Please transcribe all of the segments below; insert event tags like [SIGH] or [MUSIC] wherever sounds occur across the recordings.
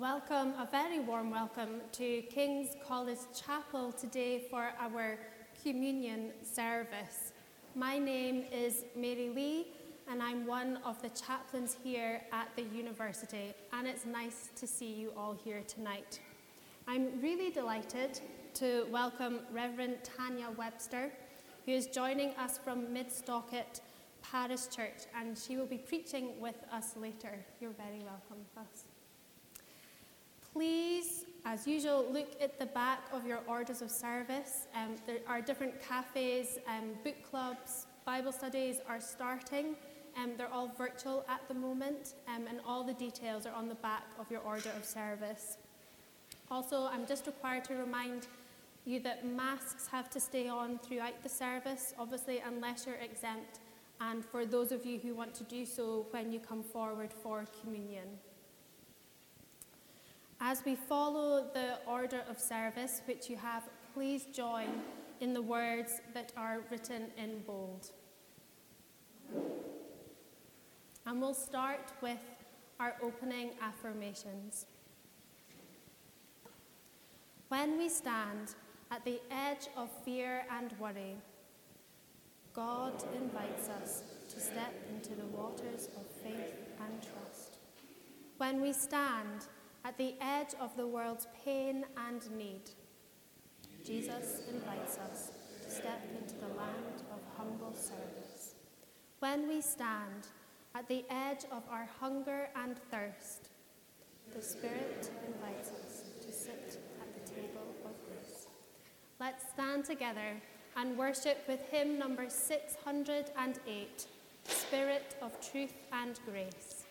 Welcome, a very warm welcome to King's College Chapel today for our communion service. My name is Marylee, and I'm one of the chaplains here at the university, and it's nice to see you all here tonight. I'm really delighted to welcome Reverend Tanya Webster, who is joining us from Mid Stocket Parish Church, and she will be preaching with us later. You're very welcome with us. Please, as usual, look at the back of your orders of service. Um, there are different cafes, um, book clubs, Bible studies are starting. Um, they're all virtual at the moment, um, and all the details are on the back of your order of service. Also, I'm just required to remind you that masks have to stay on throughout the service, obviously, unless you're exempt, and for those of you who want to do so when you come forward for communion. As we follow the order of service which you have, please join in the words that are written in bold. And we'll start with our opening affirmations. When we stand at the edge of fear and worry, God invites us to step into the waters of faith and trust. When we stand at the edge of the world's pain and need, Jesus invites us to step into the land of humble service. When we stand at the edge of our hunger and thirst, the Spirit invites us to sit at the table of grace. Let's stand together and worship with hymn number 608 Spirit of Truth and Grace.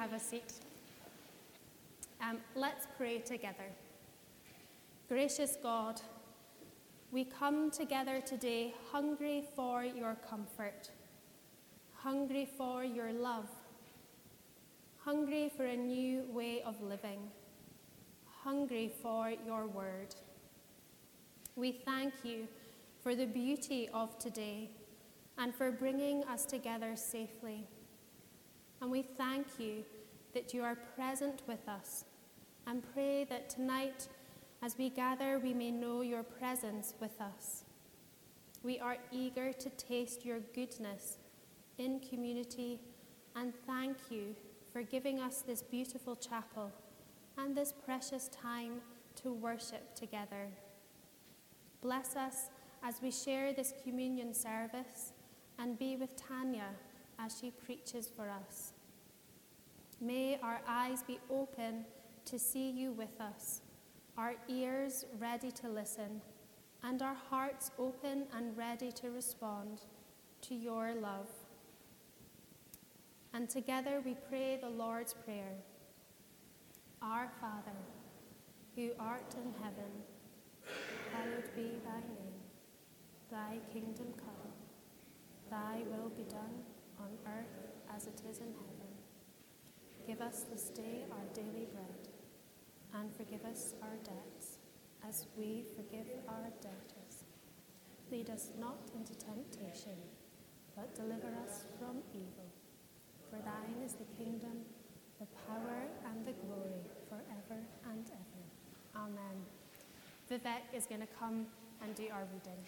Have a seat. Um, let's pray together. Gracious God, we come together today hungry for your comfort, hungry for your love, hungry for a new way of living, hungry for your word. We thank you for the beauty of today and for bringing us together safely. And we thank you that you are present with us and pray that tonight, as we gather, we may know your presence with us. We are eager to taste your goodness in community and thank you for giving us this beautiful chapel and this precious time to worship together. Bless us as we share this communion service and be with Tanya as she preaches for us. May our eyes be open to see you with us, our ears ready to listen, and our hearts open and ready to respond to your love. And together we pray the Lord's Prayer Our Father, who art in heaven, hallowed be thy name. Thy kingdom come, thy will be done on earth as it is in heaven. Give us this day our daily bread, and forgive us our debts, as we forgive our debtors. Lead us not into temptation, but deliver us from evil. For thine is the kingdom, the power, and the glory forever and ever. Amen. Vivek is going to come and do our reading.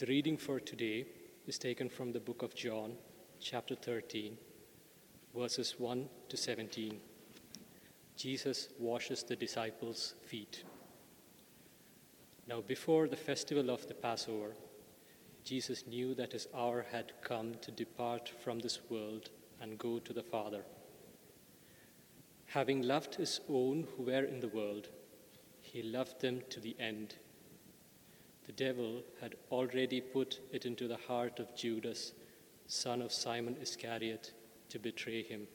The reading for today is taken from the book of John, chapter 13, verses 1 to 17. Jesus washes the disciples' feet. Now, before the festival of the Passover, Jesus knew that his hour had come to depart from this world and go to the Father. Having loved his own who were in the world, he loved them to the end. The devil had already put it into the heart of Judas, son of Simon Iscariot, to betray him.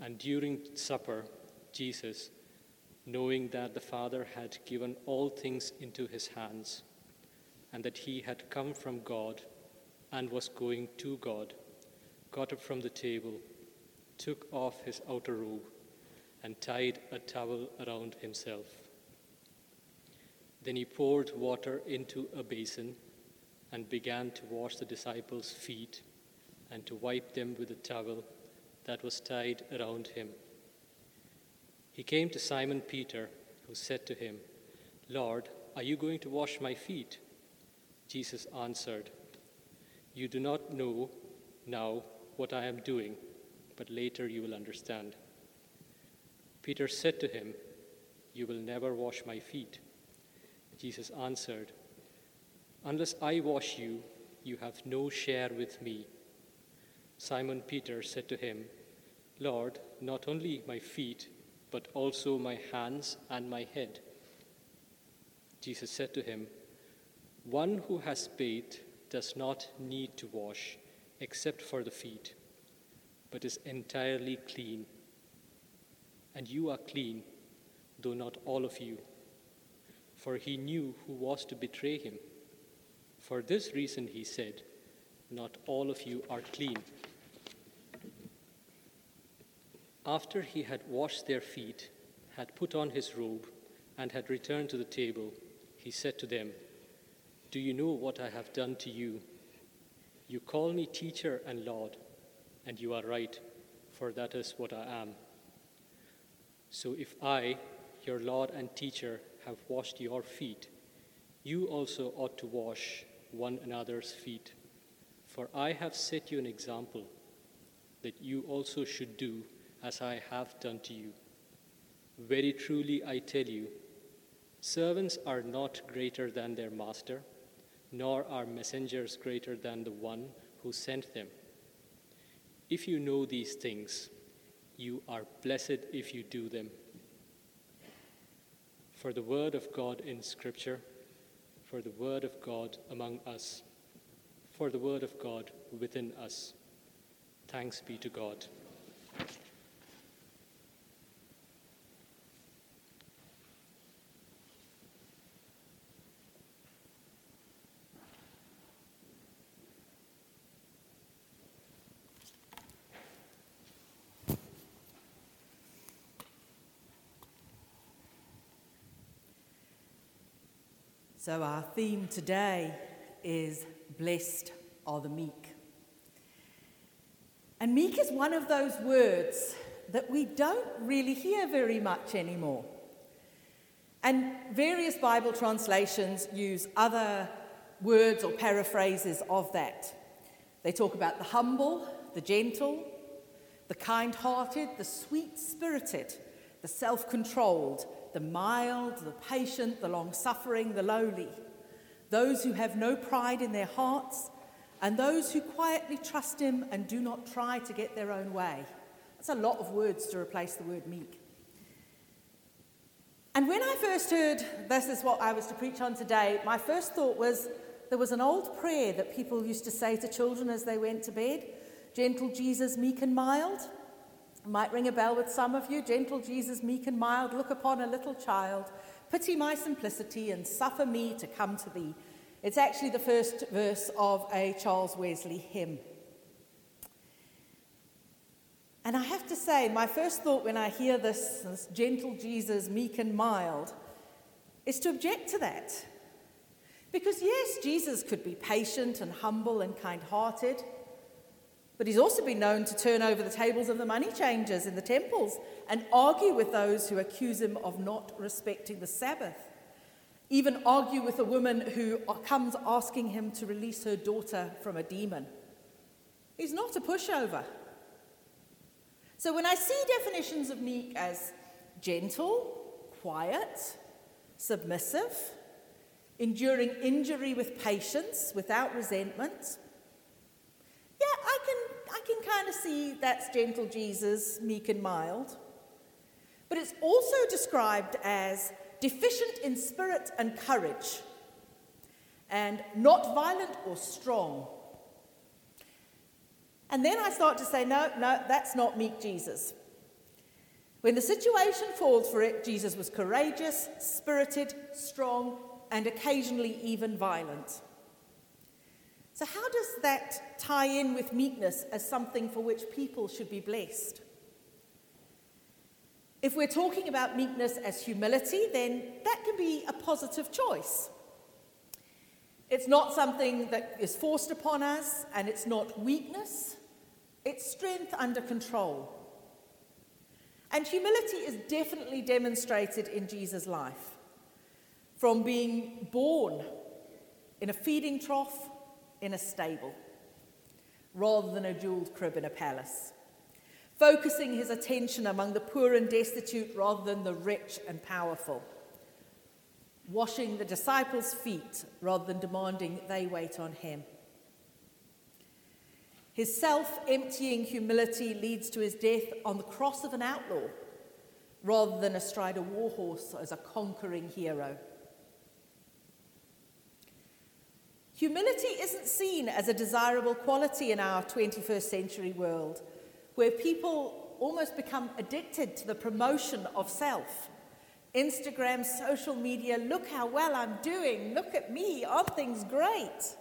And during supper, Jesus, knowing that the Father had given all things into his hands, and that he had come from God and was going to God, got up from the table, took off his outer robe, and tied a towel around himself. Then he poured water into a basin and began to wash the disciples' feet and to wipe them with a towel that was tied around him. He came to Simon Peter, who said to him, Lord, are you going to wash my feet? Jesus answered, You do not know now what I am doing, but later you will understand. Peter said to him, You will never wash my feet. Jesus answered, Unless I wash you, you have no share with me. Simon Peter said to him, Lord, not only my feet, but also my hands and my head. Jesus said to him, One who has bathed does not need to wash except for the feet, but is entirely clean. And you are clean, though not all of you. For he knew who was to betray him. For this reason he said, Not all of you are clean. After he had washed their feet, had put on his robe, and had returned to the table, he said to them, Do you know what I have done to you? You call me teacher and Lord, and you are right, for that is what I am. So if I, your Lord and teacher, have washed your feet, you also ought to wash one another's feet. For I have set you an example that you also should do as I have done to you. Very truly I tell you, servants are not greater than their master, nor are messengers greater than the one who sent them. If you know these things, you are blessed if you do them. For the word of God in Scripture, for the word of God among us. for the word of God within us. Thanks be to God. So, our theme today is Blessed are the Meek. And meek is one of those words that we don't really hear very much anymore. And various Bible translations use other words or paraphrases of that. They talk about the humble, the gentle, the kind hearted, the sweet spirited, the self controlled, the mild, the patient, the long suffering, the lowly, those who have no pride in their hearts, and those who quietly trust Him and do not try to get their own way. That's a lot of words to replace the word meek. And when I first heard this is what I was to preach on today, my first thought was there was an old prayer that people used to say to children as they went to bed Gentle Jesus, meek and mild. Might ring a bell with some of you. Gentle Jesus, meek and mild, look upon a little child. Pity my simplicity and suffer me to come to thee. It's actually the first verse of a Charles Wesley hymn. And I have to say, my first thought when I hear this, this gentle Jesus, meek and mild, is to object to that. Because yes, Jesus could be patient and humble and kind hearted. But he's also been known to turn over the tables of the money changers in the temples and argue with those who accuse him of not respecting the Sabbath. Even argue with a woman who comes asking him to release her daughter from a demon. He's not a pushover. So when I see definitions of meek as gentle, quiet, submissive, enduring injury with patience, without resentment, can, kind of see that's gentle Jesus, meek and mild. But it's also described as deficient in spirit and courage, and not violent or strong. And then I start to say, no, no, that's not meek Jesus. When the situation called for it, Jesus was courageous, spirited, strong, and occasionally even violent. So, how does that tie in with meekness as something for which people should be blessed? If we're talking about meekness as humility, then that can be a positive choice. It's not something that is forced upon us, and it's not weakness, it's strength under control. And humility is definitely demonstrated in Jesus' life. From being born in a feeding trough in a stable rather than a jeweled crib in a palace, focusing his attention among the poor and destitute rather than the rich and powerful, washing the disciples' feet rather than demanding they wait on him. His self emptying humility leads to his death on the cross of an outlaw rather than astride a warhorse as a conquering hero. Humility isn't seen as a desirable quality in our 21st century world, where people almost become addicted to the promotion of self. Instagram, social media, look how well I'm doing, look at me, aren't things great?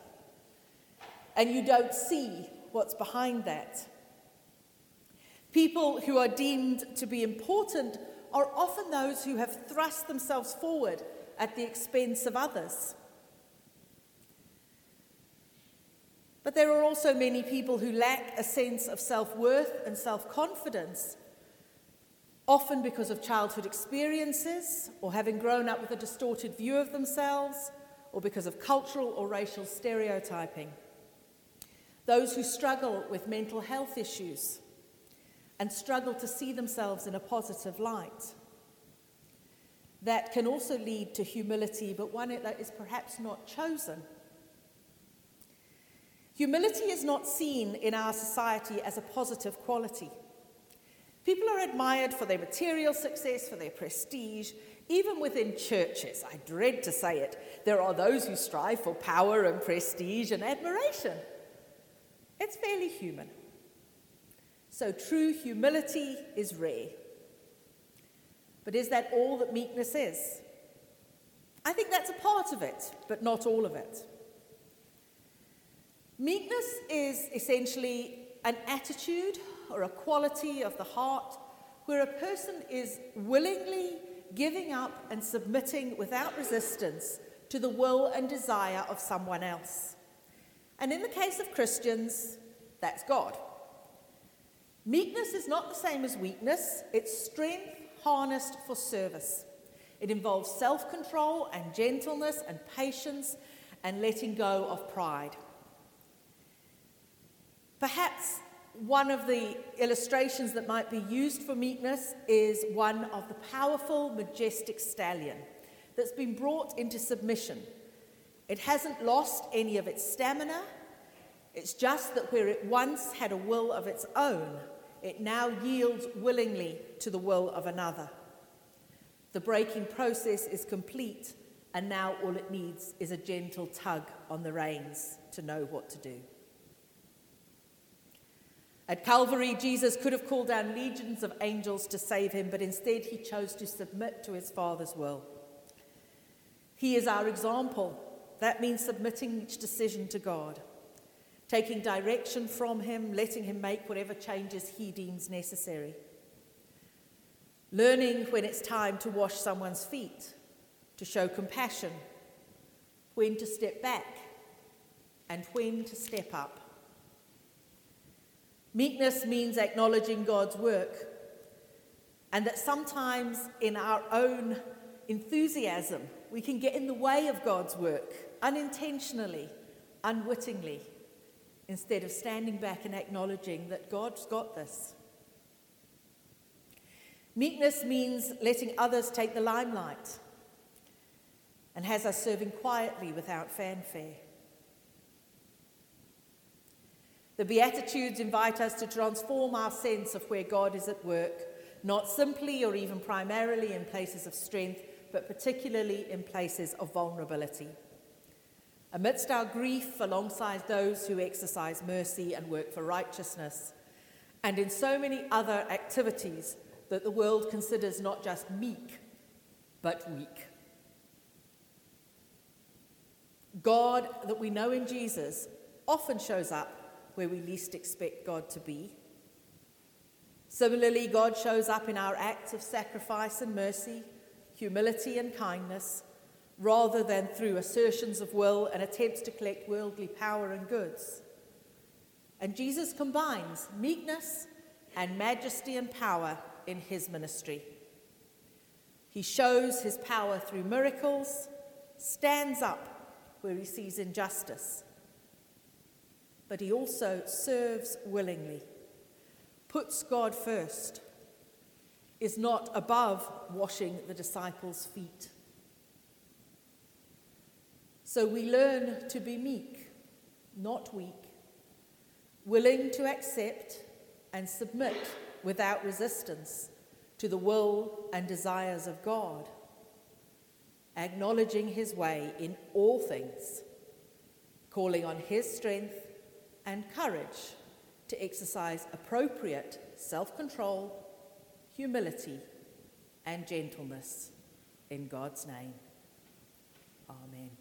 And you don't see what's behind that. People who are deemed to be important are often those who have thrust themselves forward at the expense of others. But there are also many people who lack a sense of self worth and self confidence, often because of childhood experiences or having grown up with a distorted view of themselves or because of cultural or racial stereotyping. Those who struggle with mental health issues and struggle to see themselves in a positive light. That can also lead to humility, but one that is perhaps not chosen Humility is not seen in our society as a positive quality. People are admired for their material success, for their prestige, Even within churches, I dread to say it, there are those who strive for power and prestige and admiration. It's fairly human. So true humility is rare. But is that all that meekness is? I think that's a part of it, but not all of it. Meekness is essentially an attitude or a quality of the heart where a person is willingly giving up and submitting without resistance to the will and desire of someone else. And in the case of Christians, that's God. Meekness is not the same as weakness, it's strength harnessed for service. It involves self control and gentleness and patience and letting go of pride. Perhaps one of the illustrations that might be used for meekness is one of the powerful, majestic stallion that's been brought into submission. It hasn't lost any of its stamina. It's just that where it once had a will of its own, it now yields willingly to the will of another. The breaking process is complete, and now all it needs is a gentle tug on the reins to know what to do. At Calvary, Jesus could have called down legions of angels to save him, but instead he chose to submit to his Father's will. He is our example. That means submitting each decision to God, taking direction from him, letting him make whatever changes he deems necessary. Learning when it's time to wash someone's feet, to show compassion, when to step back, and when to step up. Meekness means acknowledging God's work, and that sometimes in our own enthusiasm, we can get in the way of God's work unintentionally, unwittingly, instead of standing back and acknowledging that God's got this. Meekness means letting others take the limelight and has us serving quietly without fanfare. The Beatitudes invite us to transform our sense of where God is at work, not simply or even primarily in places of strength, but particularly in places of vulnerability. Amidst our grief, alongside those who exercise mercy and work for righteousness, and in so many other activities that the world considers not just meek, but weak. God, that we know in Jesus, often shows up where we least expect God to be. Similarly, God shows up in our acts of sacrifice and mercy, humility and kindness, rather than through assertions of will and attempts to collect worldly power and goods. And Jesus combines meekness and majesty and power in his ministry. He shows his power through miracles, stands up where he sees injustice, but he also serves willingly, puts God first, is not above washing the disciples' feet. So we learn to be meek, not weak, willing to accept and submit without resistance to the will and desires of God, acknowledging his way in all things, calling on his strength and courage to exercise appropriate self control, humility, and gentleness in God's name. Amen.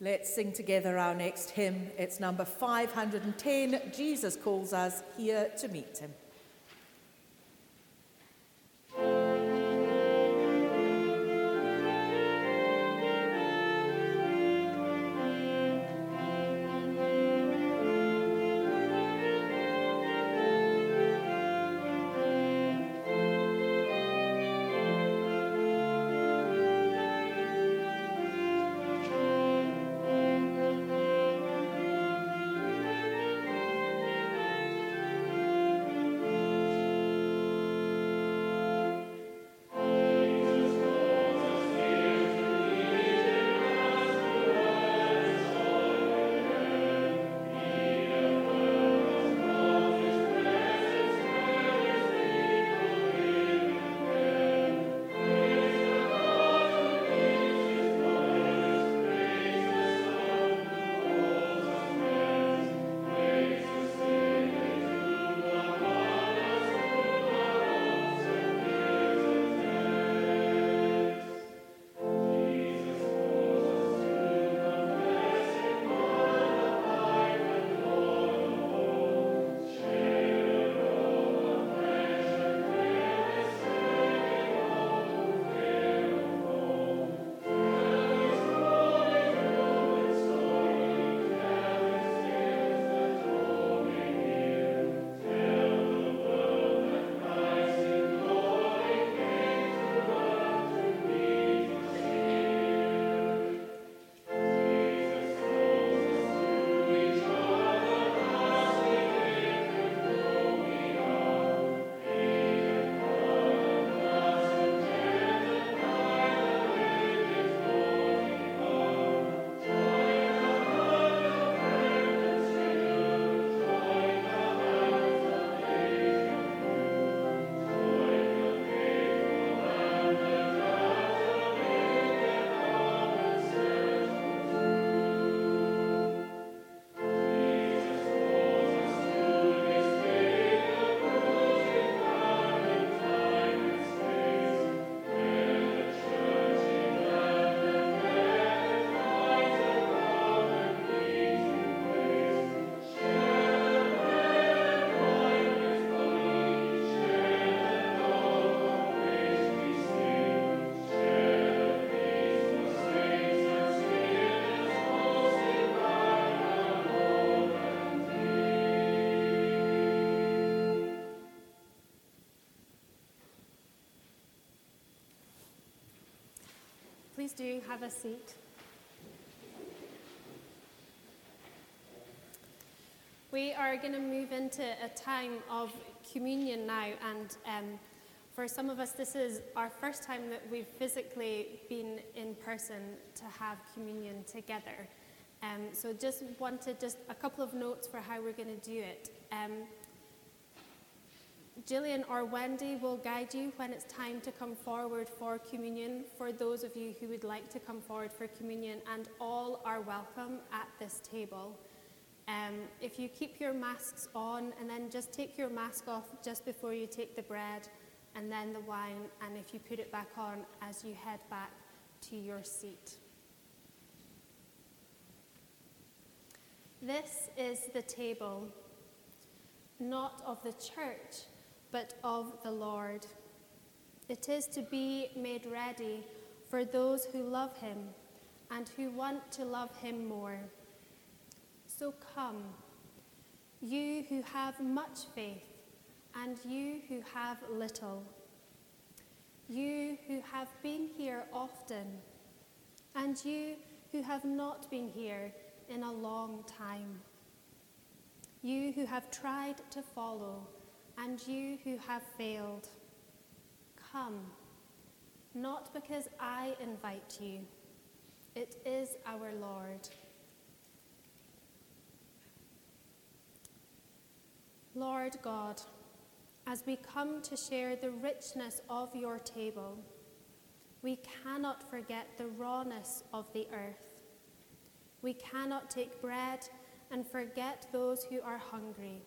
Let's sing together our next hymn. It's number 510. Jesus calls us here to meet him. Do have a seat. We are going to move into a time of communion now, and um, for some of us, this is our first time that we've physically been in person to have communion together. Um, so, just wanted just a couple of notes for how we're going to do it. Um, Gillian or Wendy will guide you when it's time to come forward for communion for those of you who would like to come forward for communion, and all are welcome at this table. Um, if you keep your masks on and then just take your mask off just before you take the bread and then the wine, and if you put it back on as you head back to your seat. This is the table, not of the church, but of the Lord. It is to be made ready for those who love him and who want to love him more. So come, you who have much faith, and you who have little, you who have been here often, and you who have not been here in a long time, you who have tried to follow, and you who have failed. Come, not because I invite you, it is our Lord. Lord God, as we come to share the richness of your table, we cannot forget the rawness of the earth. We cannot take bread and forget those who are hungry.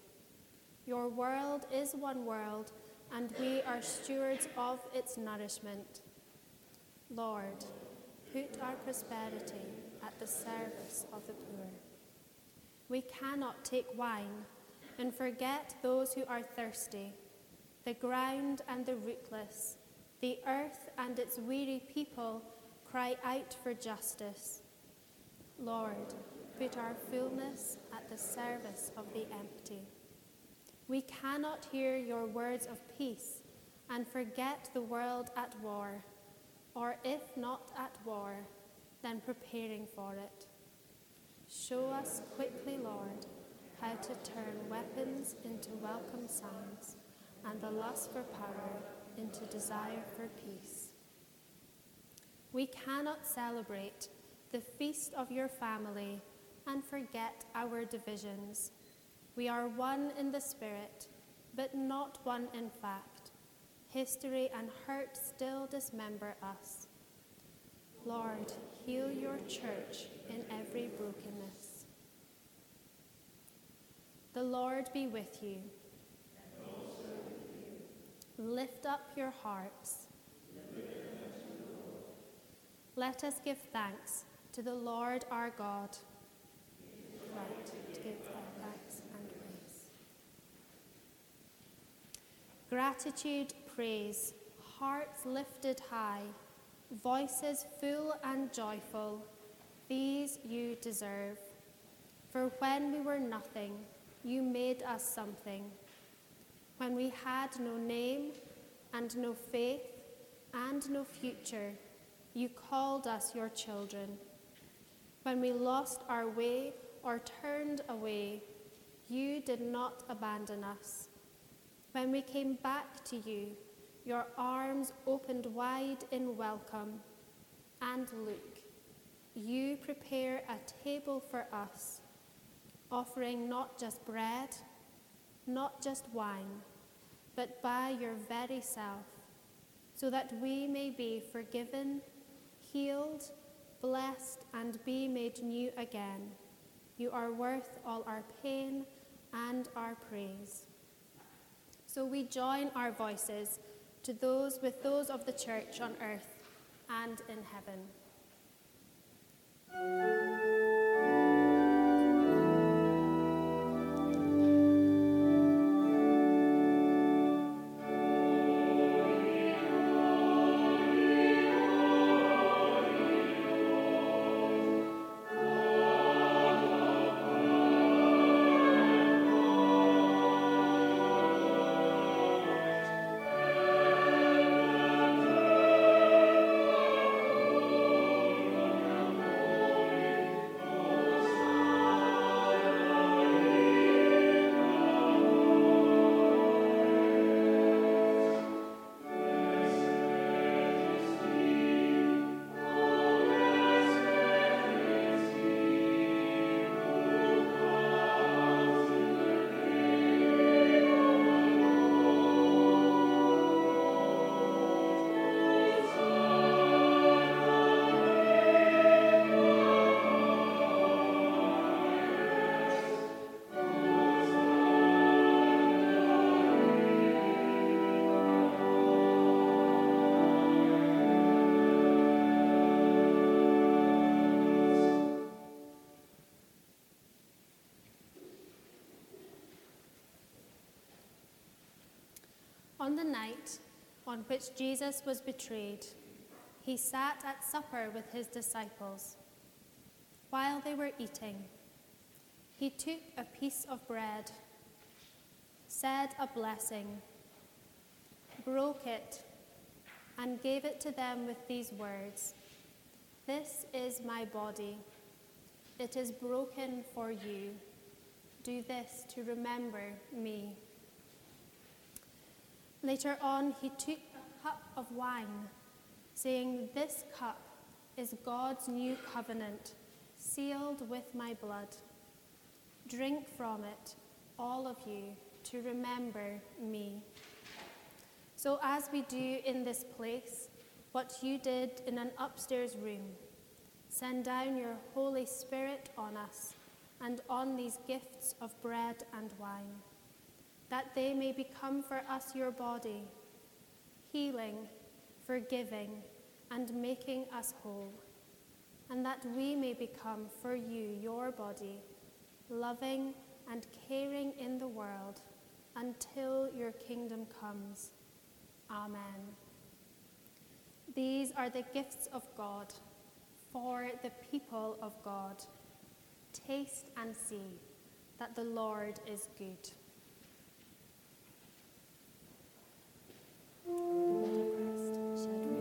Your world is one world, and we are stewards of its nourishment. Lord, put our prosperity at the service of the poor. We cannot take wine and forget those who are thirsty, the ground and the rootless, the earth and its weary people cry out for justice. Lord, put our fullness at the service of the empty. We cannot hear your words of peace and forget the world at war, or if not at war, then preparing for it. Show us quickly, Lord how to turn weapons into welcome sounds and the lust for power into desire for peace. We cannot celebrate the feast of your family and forget our divisions. We are one in the spirit, but not one in fact. History and hurt still dismember us. Lord, heal your church in every brokenness. The Lord be with you. Lift up your hearts. Let us give thanks to the Lord our God. Right, to give thanks and praise. Gratitude, praise, hearts lifted high, voices full and joyful, these you deserve. For when we were nothing, you made us something. When we had no name and no faith and no future, you called us your children. When we lost our way or turned away, you did not abandon us. When we came back to you, your arms opened wide in welcome. And look, you prepare a table for us offering not just bread, not just wine, but by your very self, so that we may be forgiven, healed, blessed, and be made new again. You are worth all our pain and our praise. So we join our voices to those with those of the church on earth and in heaven. On the night on which Jesus was betrayed, he sat at supper with his disciples. While they were eating, he took a piece of bread, said a blessing, broke it, and gave it to them with these words This is my body. It is broken for you. Do this to remember me. Later on, he took a cup of wine, saying, This cup is God's new covenant, sealed with my blood. Drink from it, all of you, to remember me. So, as we do in this place, what you did in an upstairs room, send down your Holy Spirit on us and on these gifts of bread and wine that they may become for us your body, healing, forgiving, and making us whole, and that we may become for you your body, loving and caring in the world until your kingdom comes. Amen. These are the gifts of God for the people of God. Taste and see that the Lord is good. depressed, shed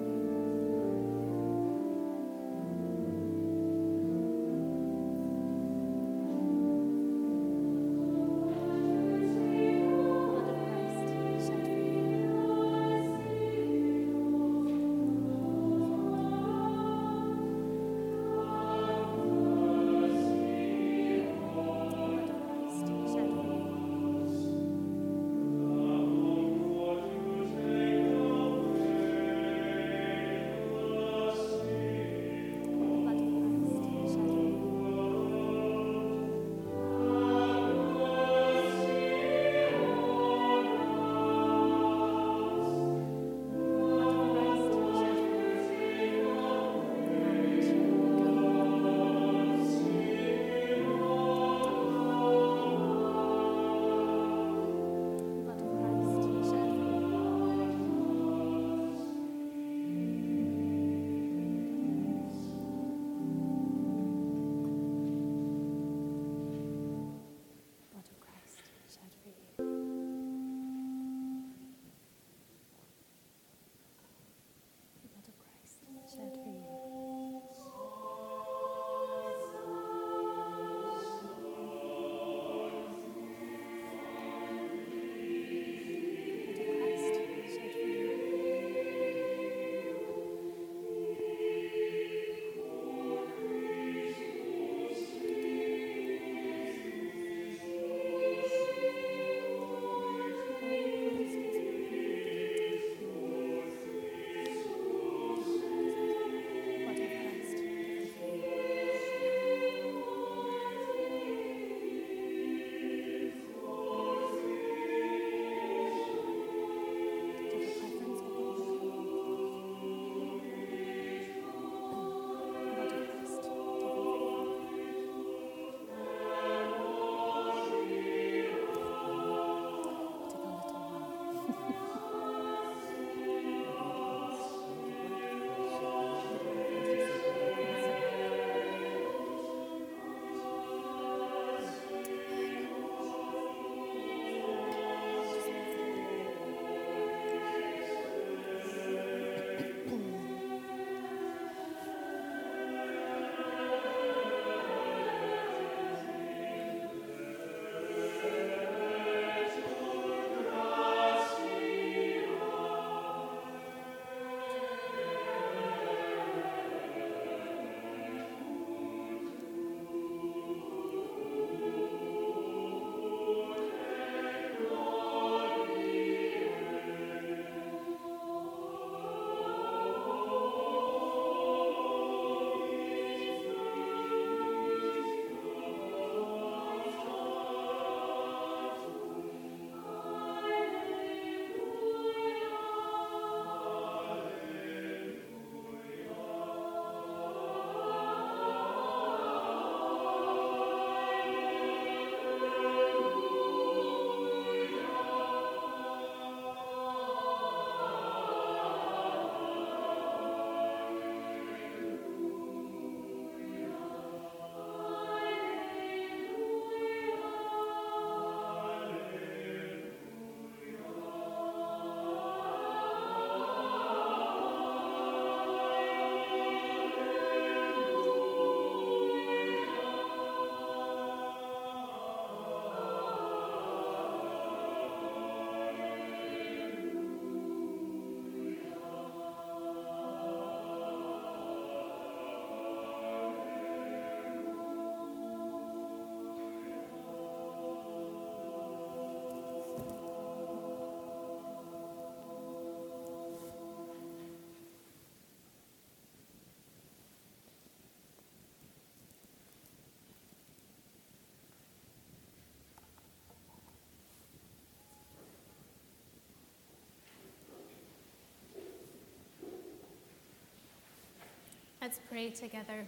Let's pray together.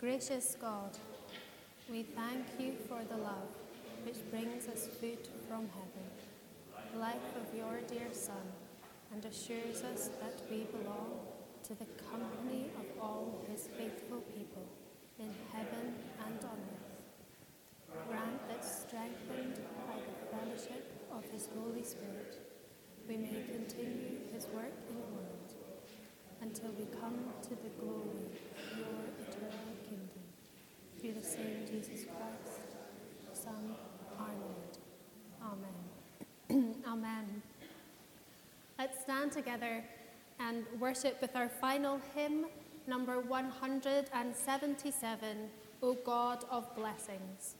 Gracious God, we thank you for the love which brings us food from heaven, the life of your dear Son, and assures us that we belong to the company of all his faithful people in heaven and on earth. Grant that strengthened by the fellowship of his Holy Spirit, we may continue his work in the world until we come to the glory of your eternal kingdom. Through the same Jesus Christ, Son, our Lord. Amen. [CLEARS THROAT] Amen. Let's stand together and worship with our final hymn, number 177, O God of Blessings.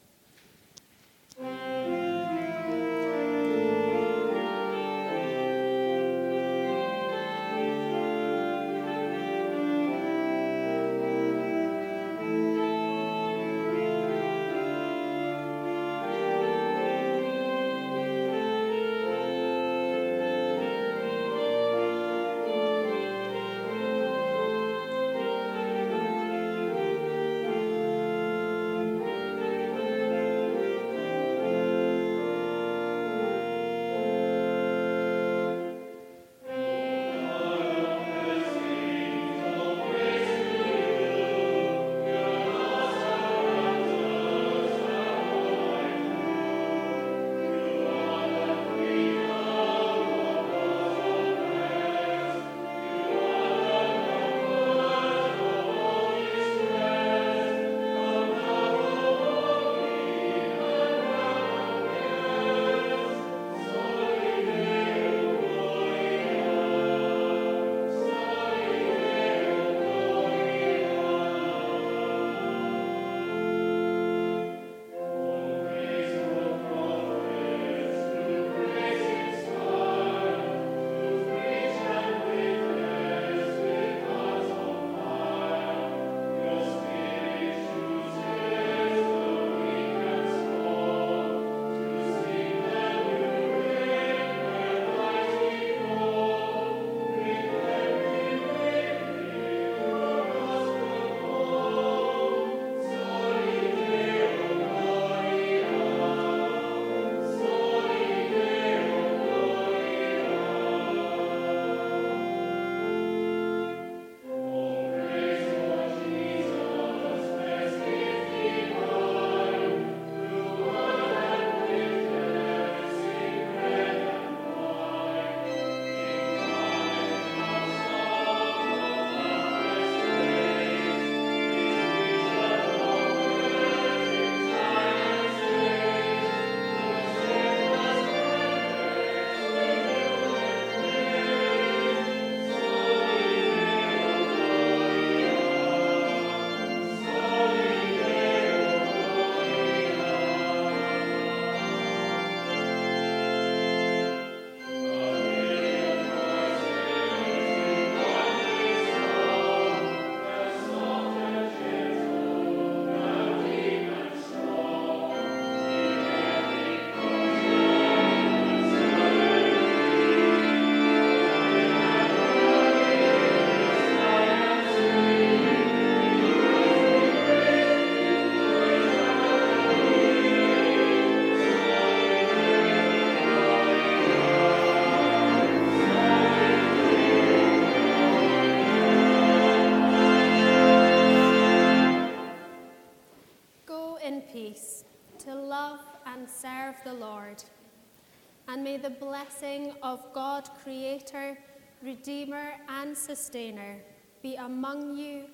Blessing of God, Creator, Redeemer, and Sustainer be among you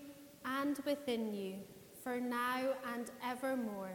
and within you, for now and evermore.